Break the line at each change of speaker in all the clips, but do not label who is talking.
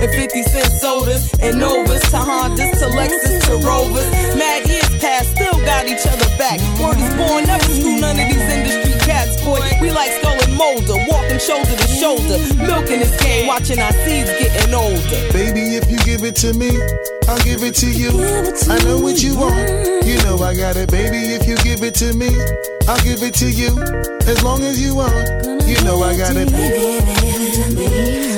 and 50 cent sodas and Novas to Hondas to Lexus to Rovers. Mad years past, still got each other back. Word is born, never screw none of these industry cats, boy. We like Skull and Molder, walking shoulder to shoulder, milking this game, watching our seeds getting older.
Baby, if you give it to me, I'll give it to you. I know what you want. You know I got it, baby. If you give it to me, I'll give it to you. As long as you want, you know I got it.
Baby, if you give it to me, I'll give it to you. I know what you want. You know I got it, baby. If you give it to me, I'll give it to you. As long as you want. You know I got it.
Yes, you know I'll die for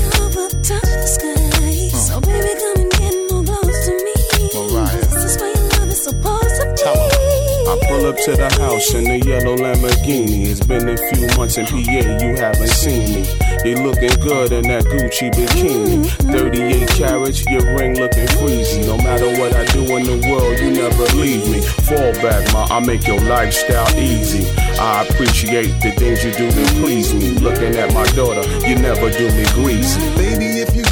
I
pull up to the house in the yellow Lamborghini. It's been a few months in PA, you haven't seen me. You looking good in that Gucci bikini. 38 carats, your ring looking freezy. No matter what I do in the world, you never leave me. Fall back, ma, I make your lifestyle easy. I appreciate the things you do to please me. Looking at my daughter, you never do me greasy.
Baby, if you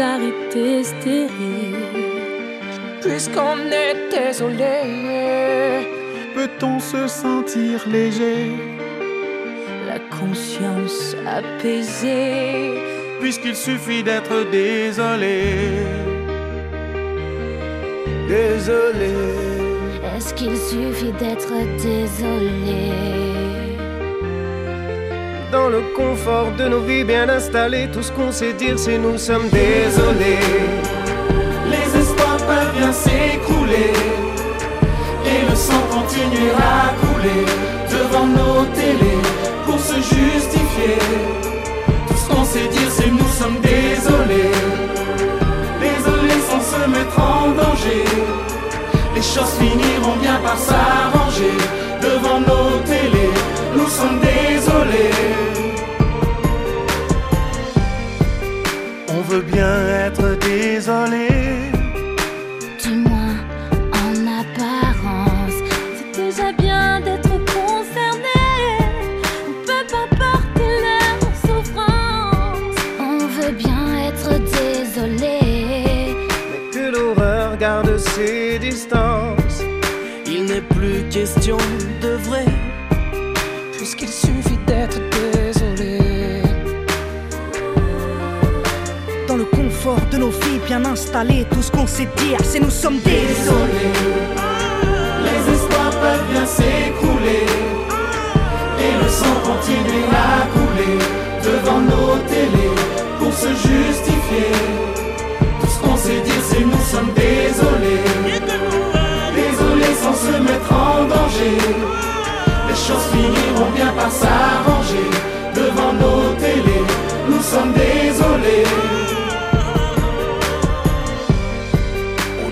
Solidarité stérile.
Puisqu'on est désolé,
Peut-on se sentir léger?
La conscience apaisée.
Puisqu'il suffit d'être désolé. Désolé.
Est-ce qu'il suffit d'être désolé?
Dans le confort de nos vies bien installées, tout ce qu'on sait dire, c'est nous sommes désolés.
Les espoirs peuvent bien s'écrouler et le sang continuera à couler devant nos télés pour se justifier. Tout ce qu'on sait dire, c'est nous sommes désolés. Désolés sans se mettre en danger. Les choses finiront bien par s'arranger
veut bien être désolé.
Du moins en apparence, c'est déjà bien d'être concerné. On peut pas porter leur souffrance. On veut bien être désolé.
Mais que l'horreur garde ses distances.
Il n'est plus question
bien tout ce qu'on sait dire, c'est nous sommes désolés.
Les espoirs peuvent bien s'écrouler et le sang continuer à couler devant nos télés pour se justifier. Tout ce qu'on sait dire, c'est nous sommes désolés. Désolés sans se mettre en danger. Les choses finiront bien par s'arranger devant nos télés. Nous sommes désolés.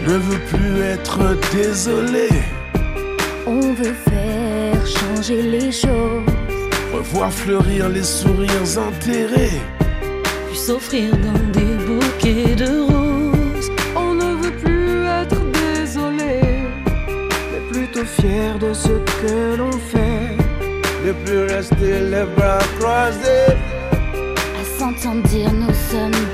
Ne veut plus être désolé.
On veut faire changer les choses.
Revoir fleurir les sourires enterrés.
Puis s'offrir dans des bouquets de roses.
On ne veut plus être désolé, mais plutôt fier de ce que l'on fait.
Ne plus rester les bras croisés.
À s'entendre dire nous sommes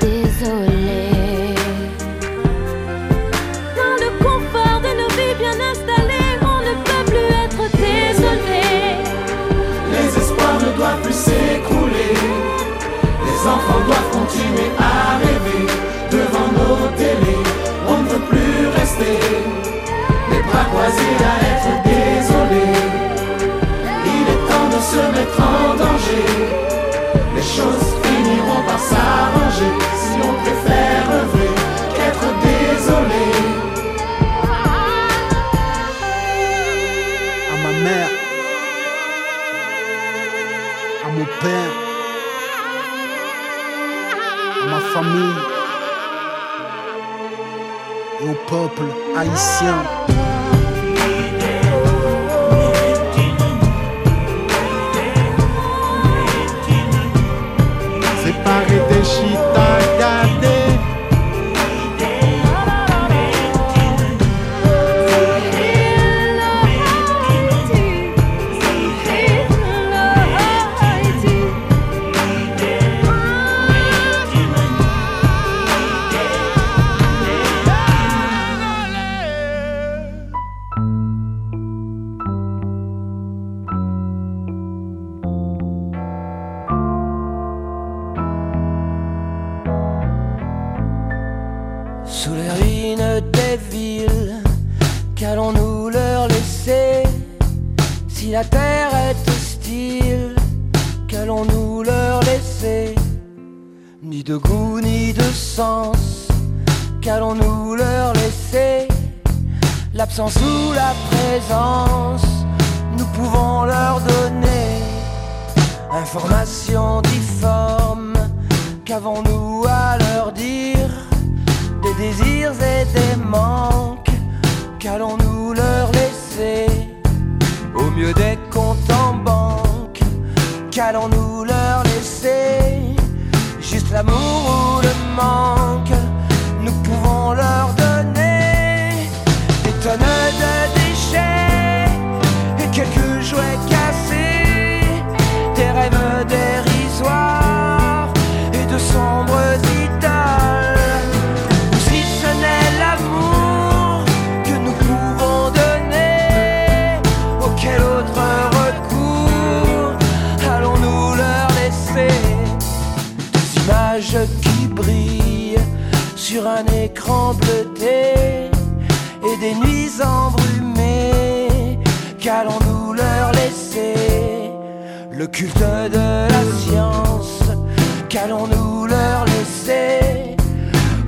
peuple haïtien.
Information difforme, qu'avons-nous à leur dire? Des désirs et des manques, qu'allons-nous leur laisser? Au mieux des comptes en banque, qu'allons-nous leur laisser? Juste l'amour ou le manque, nous pouvons leur donner des tonnes de déchets et quelques jouets un écran bleuté et des nuits embrumées. Qu'allons-nous leur laisser
Le culte de la science, qu'allons-nous leur laisser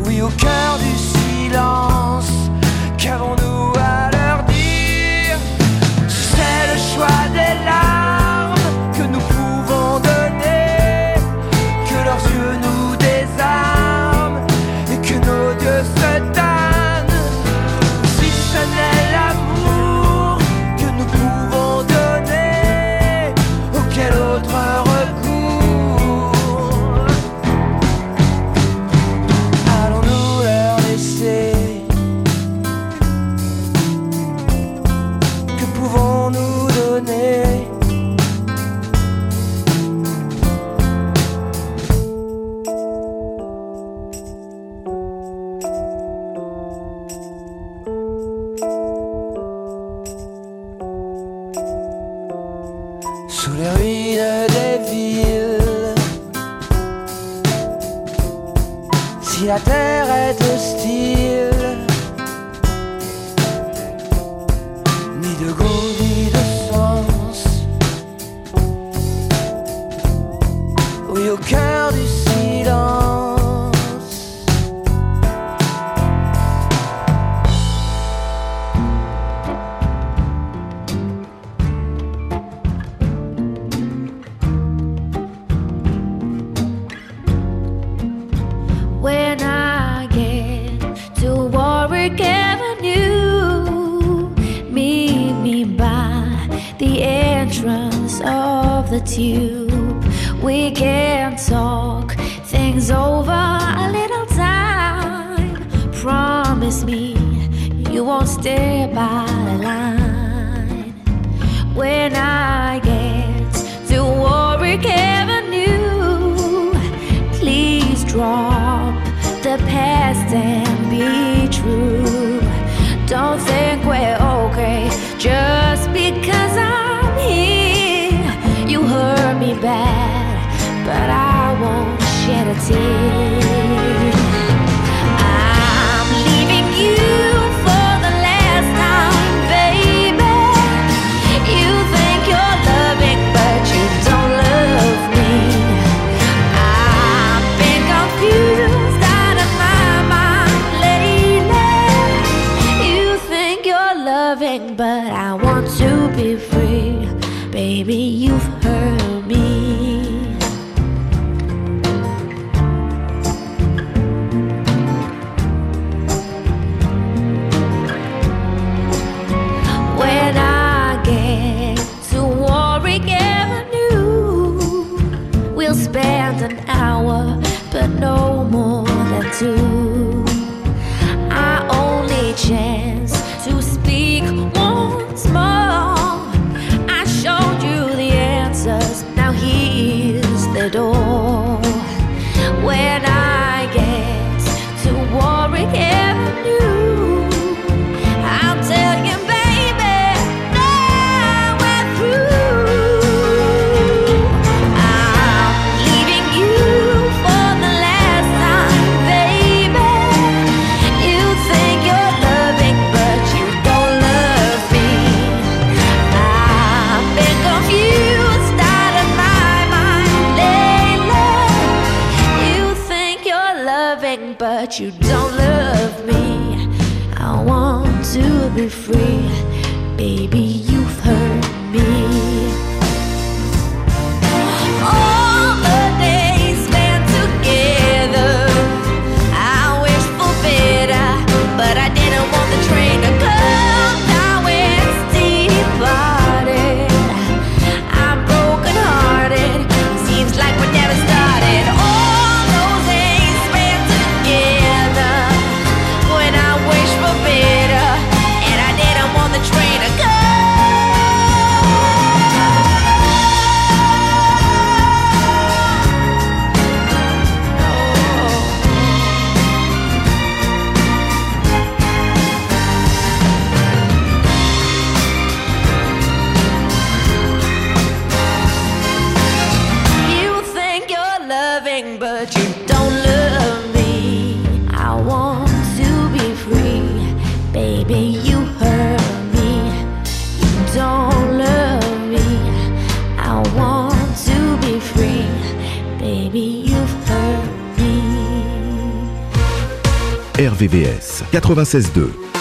Oui, au cœur du silence, qu'avons-nous à leur dire C'est le choix des
free, baby. 96 2.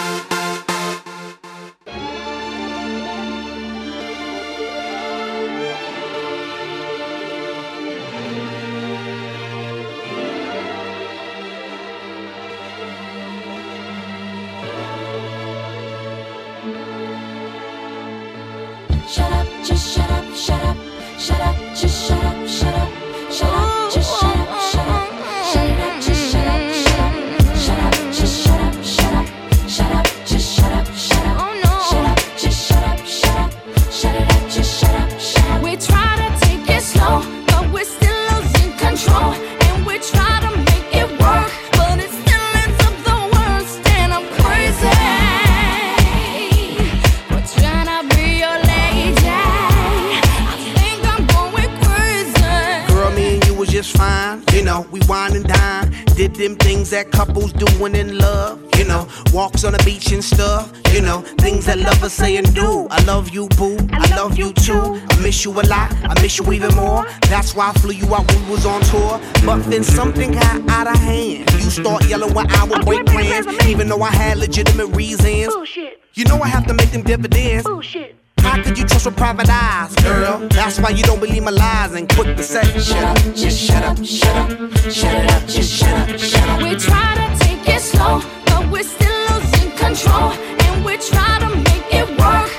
But
then something got out of hand. You start yelling when I would break plans, even though I had legitimate reasons. Bullshit. You know I have to make them dividends. Bullshit. How could you trust with private eyes, girl? That's why you don't believe my lies and quick to say, shut up, just shut up, shut up, shut it up, just shut up, shut up.
We try to take it slow, but we're still losing control. And we try to make it work,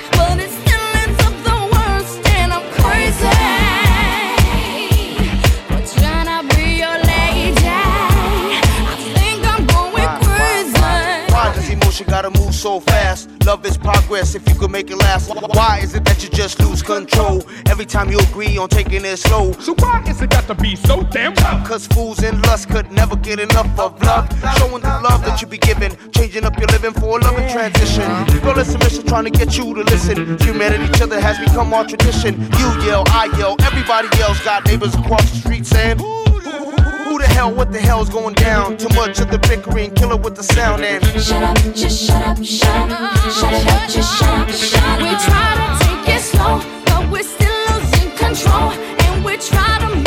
Emotion gotta move so fast? Love is progress if you could make it last. Why is it that you just lose control every time you agree on taking it slow? So why is it got to be so damn tough? Cause fools in lust could never get enough of love. Showing the love that you be giving, changing up your living for a loving transition. Girl, it's a mission trying to get you to listen. Humanity, each other has become our tradition. You yell, I yell, everybody yells. Got neighbors across the street saying, who the hell, what the hell's going down? Too much of the bickering, kill it with the sound and
Shut up, just shut up, shut up, shut up, just shut up, shut up.
We try to take it slow, but we're still losing control. And we try to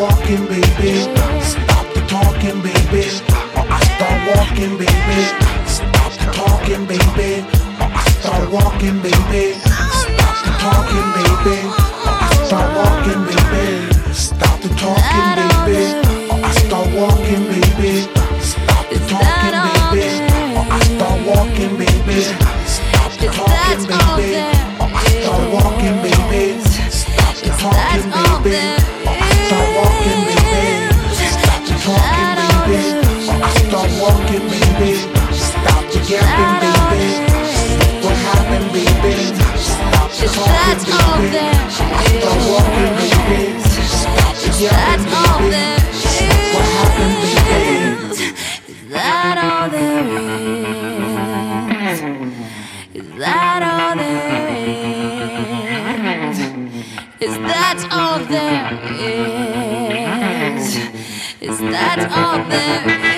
walking, baby. Stop the talking baby. Stop the talking, baby.
that's all there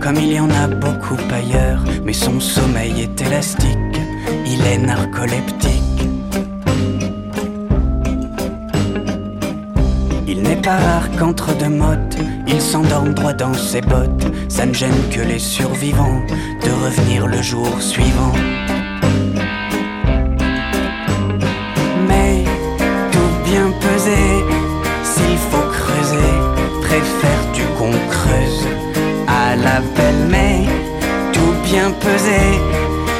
comme il y en a beaucoup ailleurs, mais son sommeil est élastique, il est narcoleptique. Il n'est pas rare qu'entre deux mottes, il s'endorme droit dans ses bottes. Ça ne gêne que les survivants de revenir le jour suivant.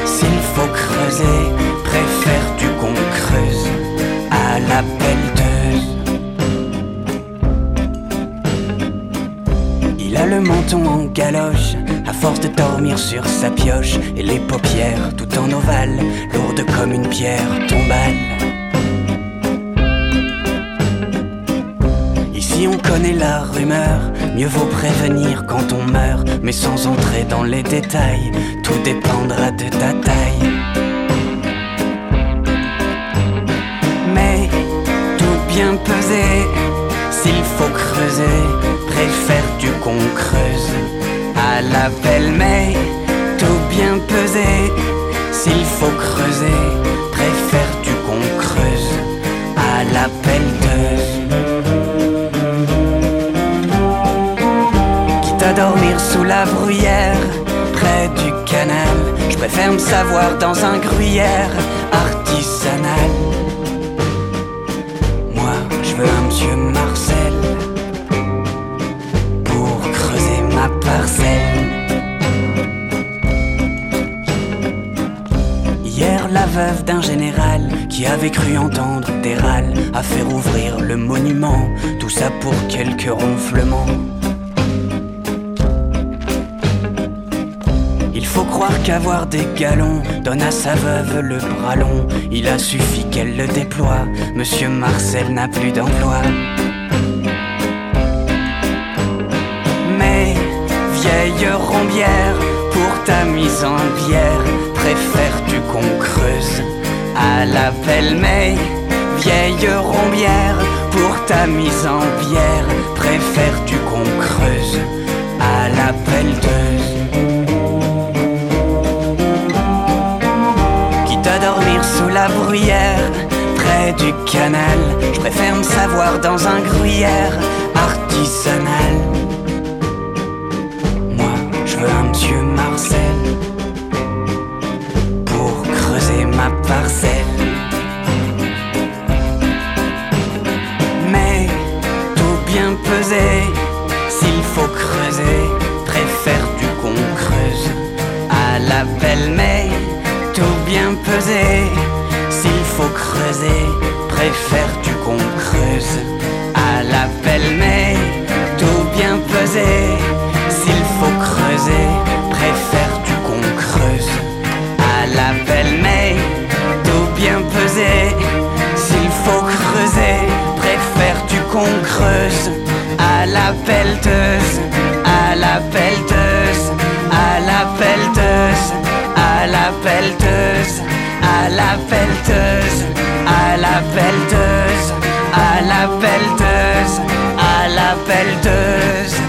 S'il faut creuser, préfères-tu qu'on creuse à la pelleteuse. Il a le menton en galoche, à force de dormir sur sa pioche, et les paupières tout en ovale, lourdes comme une pierre tombale. Ici on connaît la rumeur, mieux vaut prévenir quand on meurt, mais sans entrer dans les détails, tout dépendra de ta taille. Mais tout bien pesé, s'il faut creuser, préfères-tu qu'on creuse à la mais tout bien pesé, s'il faut creuser, préfères-tu qu'on creuse à la pelleteuse sous la bruyère, près du canal, je préfère me savoir dans un gruyère artisanal. Moi, je veux un monsieur Marcel pour creuser ma parcelle. Hier, la veuve d'un général qui avait cru entendre des râles a fait rouvrir le monument, tout ça pour quelques ronflements. Faut croire qu'avoir des galons donne à sa veuve le bras long. Il a suffi qu'elle le déploie. Monsieur Marcel n'a plus d'emploi. Mais, vieille rombière, pour ta mise en bière, préfères-tu qu'on creuse à la belle mais Vieille rombière, pour ta mise en du canal, je préfère me savoir dans un gruyère artisanal. Moi, je veux un monsieur Marcel pour creuser ma parcelle. Mais tout bien pesé, s'il faut creuser, préfères-tu qu'on creuse à la belle mais tout bien pesé, faut creuser, préfères-tu qu'on creuse à la mais tout bien pesé, s'il faut creuser, préfères-tu qu'on creuse à la mais tout bien pesé, s'il faut creuser, préfères-tu qu'on creuse à la pelleteuse, à la pelleteuse, à la pelleteuse, à la pelleteuse, à la pelleteuse, à la pelleteuse, à la pelleteuse, à la pelleteuse.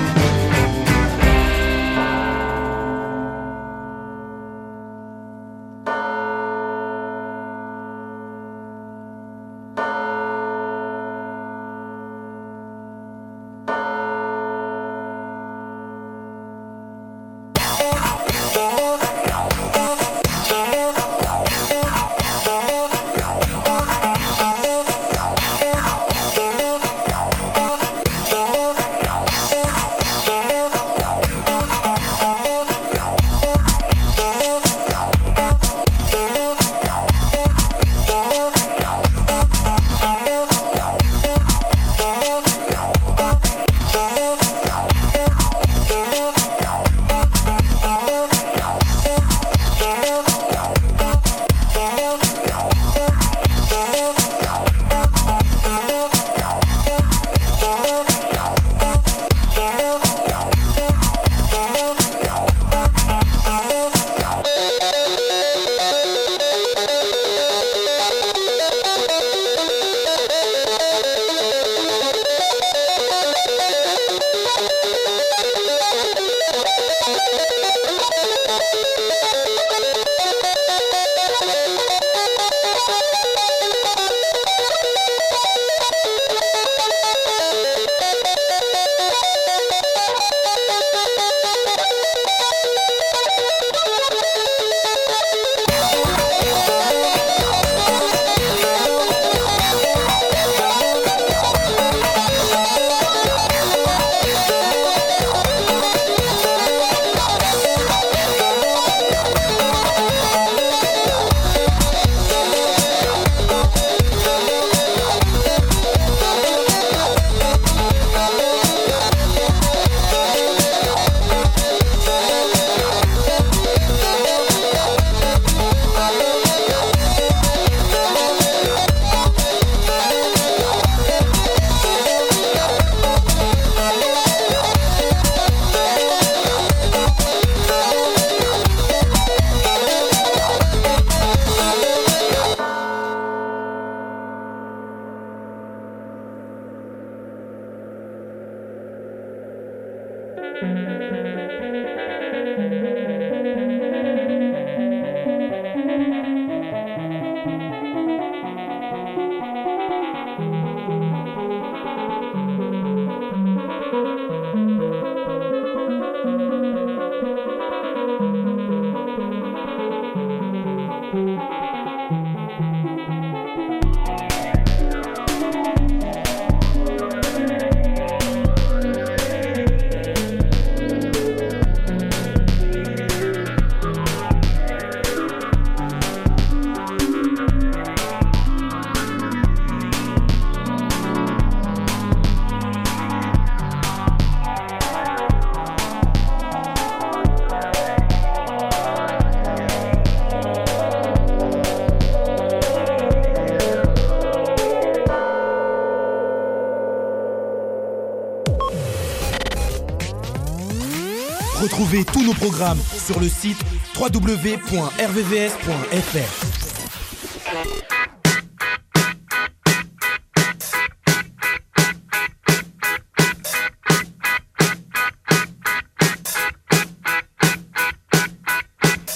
Programmes sur le site www.rvvs.fr.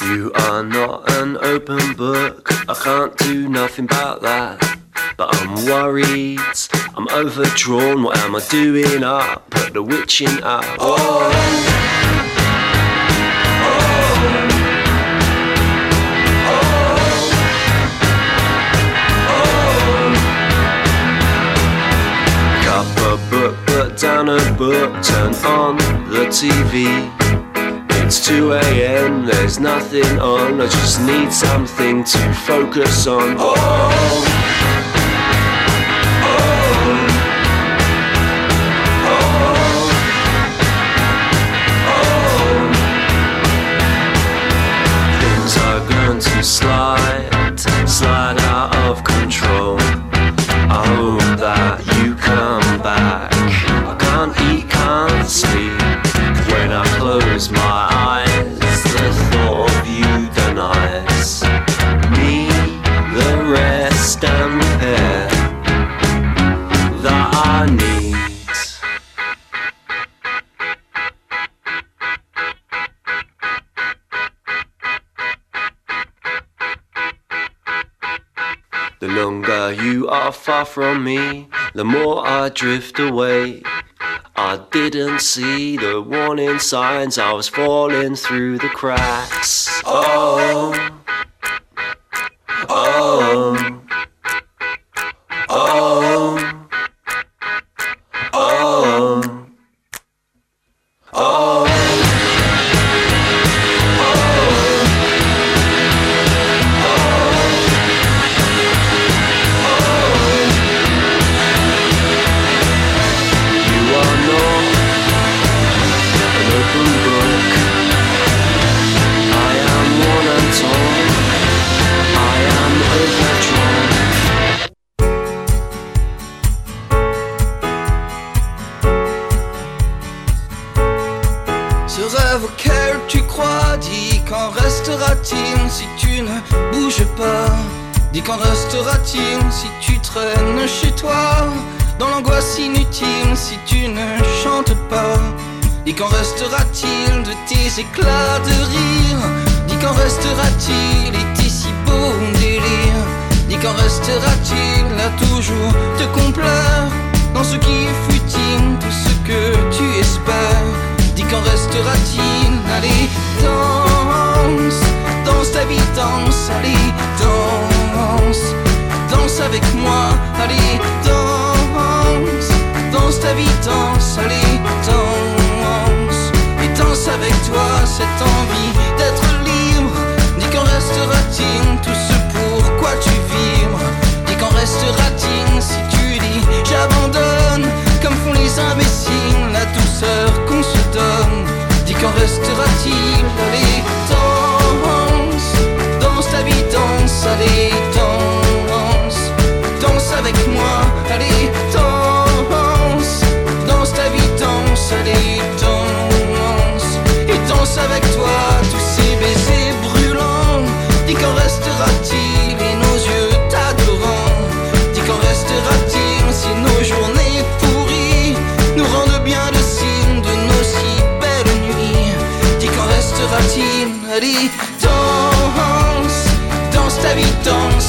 You are not an open book. I can't do nothing about that. But I'm worried. I'm overdrawn. What am I doing? Up? Put the witching up. Oh. Down a book, turn on the TV. It's 2 a.m., there's nothing on. I just need something to focus on. Oh, things are going to slide, slide out of control. I hope that sleep. When I close my eyes, the thought of you denies me the rest and repair that I need. The longer you are far from me, the more I drift away. I didn't see the warning signs, I was falling through the cracks. Oh, oh,
Ce rêve auquel tu crois, dis qu'en restera-t-il si tu ne bouges pas? Dis qu'en restera-t-il si tu traînes chez toi? Dans l'angoisse inutile si tu ne chantes pas? Dis qu'en restera-t-il de tes éclats de rire? Dis qu'en restera-t-il et tes si beaux délires Dis qu'en restera-t-il à toujours te complaire Dans ce qui est futile, tout ce que tu espères Dis qu'en restera-t-il? Allez, danse, danse ta vie, danse, allez, danse, danse avec moi, allez, danse, danse ta vie, danse, allez, danse, et danse avec toi cette envie d'être libre. Dis qu'en restera-t-il tout ce pourquoi tu vibres? Dis qu'en restera-t-il si tu dis j'abandonne Comme font les imbéciles la douceur restera-t-il Allez danse Danse ta vie danse Allez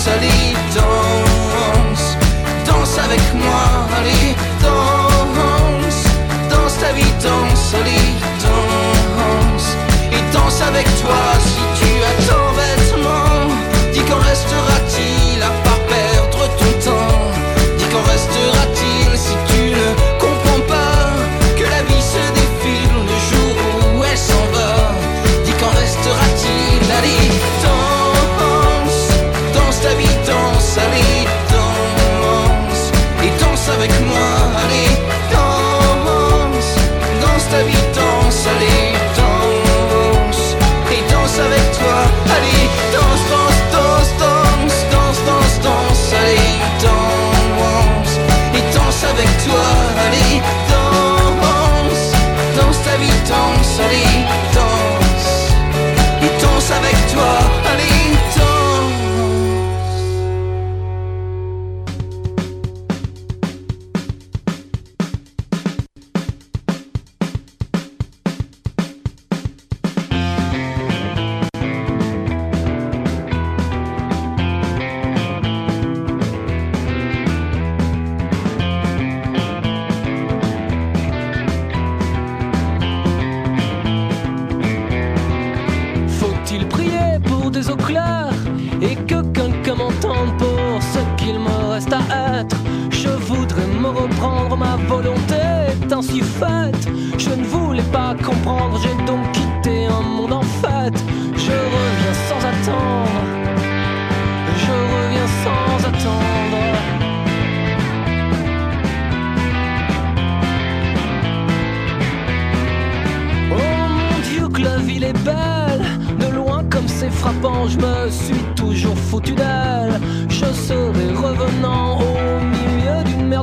gasoline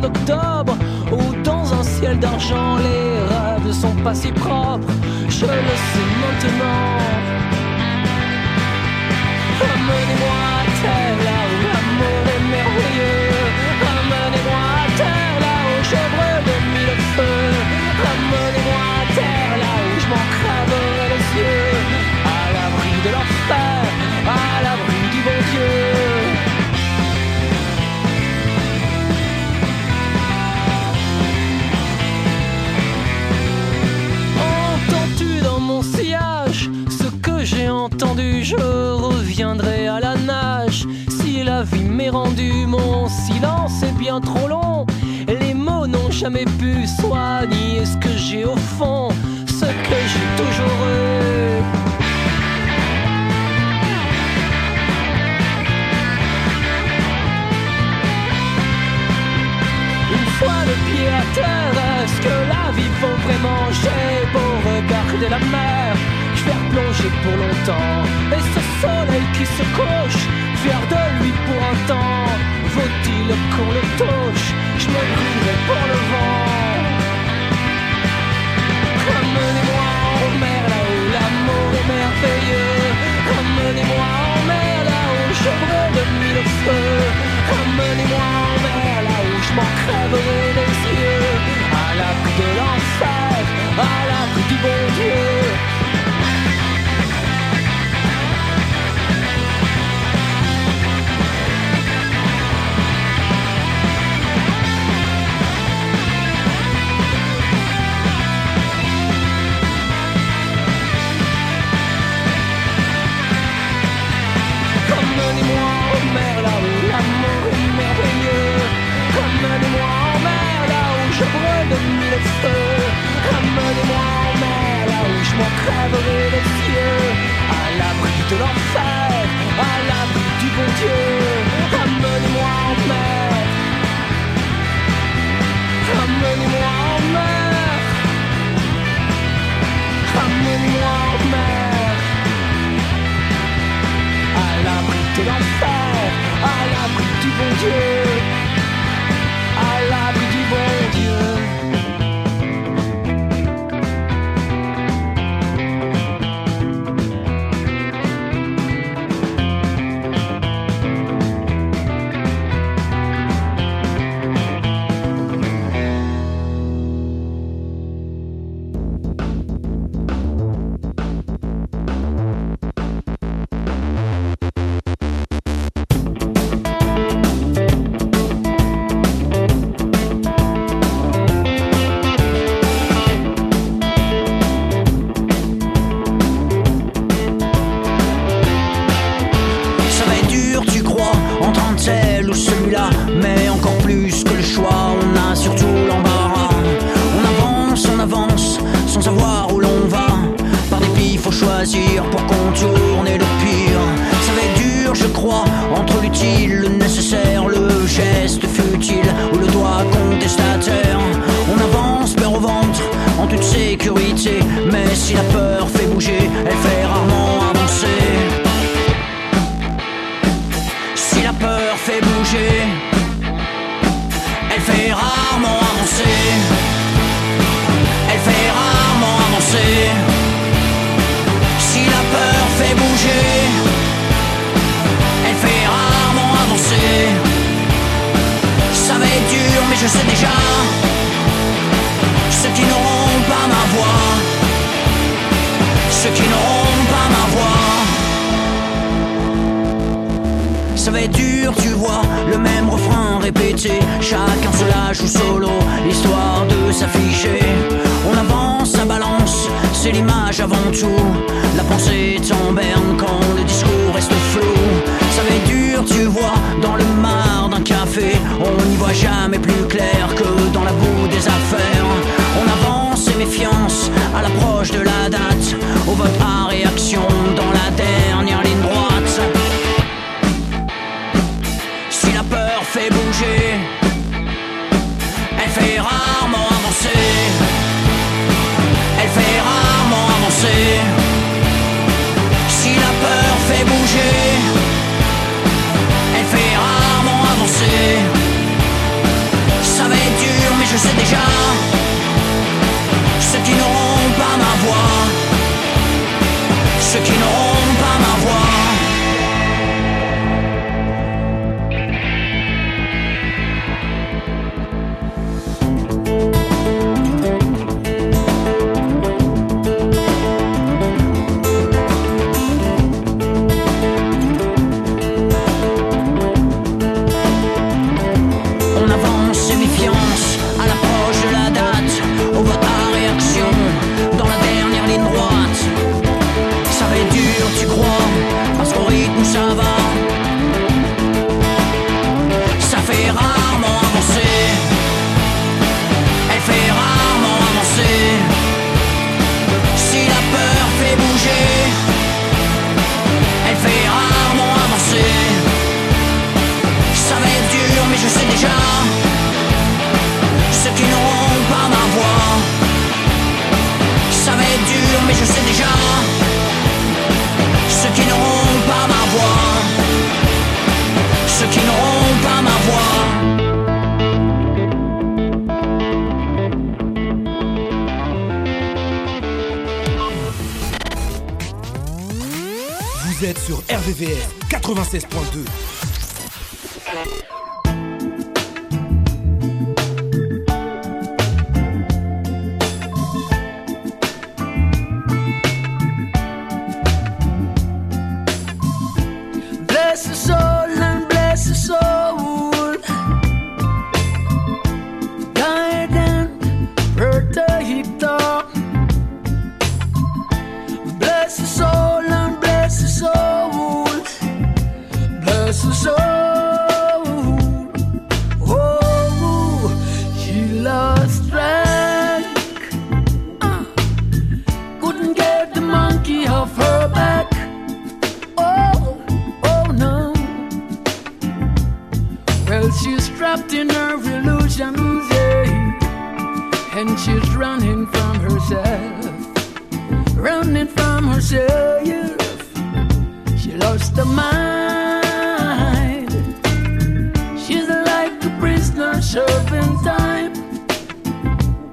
d'octobre. Où dans un ciel d'argent, les rêves sont pas si propres. Je le sais maintenant. Amenez-moi à terre Je reviendrai à la nage. Si la vie m'est rendue Mon silence est bien trop long. Les mots n'ont jamais pu soigner ce que j'ai au fond Ce que j'ai toujours eu Une fois le pied à terre, est-ce que la vie vaut vraiment? J'ai beau regarder la mer, replonger pour longtemps. Et ce soleil qui se couche, fier de lui pour un temps, vaut-il qu'on le touche? Je me brûlerai pour le vent. Ramenez-moi en mer là où l'amour est merveilleux. Ramenez-moi en mer là où je brûle de mille feux. Ramenez-moi en mer là où je m'en crèverai les yeux. À l'abri de l'enfer, à l'abri du bon Dieu. Je
sais déjà. Ceux qui n'auront pas ma voix, ceux qui n'auront pas ma voix. Ça va être dur, tu vois, le même refrain répété. Chacun se lâche ou solo, histoire de s'afficher. On avance, ça balance, c'est l'image avant tout. La pensée est quand le discours reste flou. Ça va être dur, tu vois, dans le mar d'un on n'y voit jamais plus clair que dans la boue des affaires. On avance et méfiance à l'approche de la date, au vote à réaction dans la dernière ligne droite. Si la peur fait bouger, elle fait rarement avancer. Elle fait rarement avancer. Si la peur fait bouger, ça va être dur, mais je sais déjà. Ceux qui n'auront pas ma voix, ceux qui n'auront pas ma voix
harm herself. She lost her mind. She's like a prisoner serving time.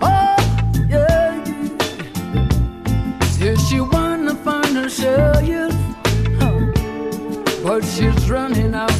Oh, yeah. Says she wanna find her
herself, but she's running out.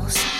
girls.